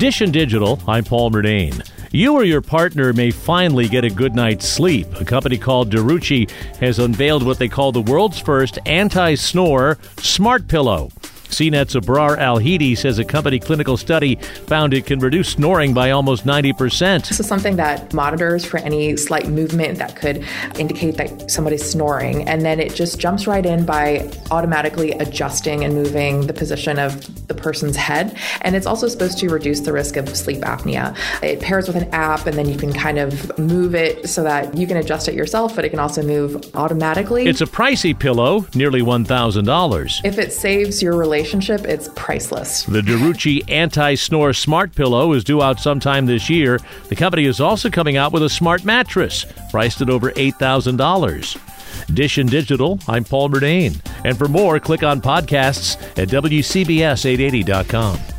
Dish Digital, I'm Paul Murnane. You or your partner may finally get a good night's sleep. A company called Derucci has unveiled what they call the world's first anti-snore smart pillow. CNET's Abrar Al-Heeti says a company clinical study found it can reduce snoring by almost 90%. This is something that monitors for any slight movement that could indicate that somebody's snoring. And then it just jumps right in by automatically adjusting and moving the position of the person's head. And it's also supposed to reduce the risk of sleep apnea. It pairs with an app, and then you can kind of move it so that you can adjust it yourself, but it can also move automatically. It's a pricey pillow, nearly $1,000. If it saves your relationship, relationship, it's priceless. The Derucci Anti Snore Smart Pillow is due out sometime this year. The company is also coming out with a smart mattress, priced at over $8,000. Dish and Digital, I'm Paul Murnane. And for more, click on podcasts at WCBS880.com.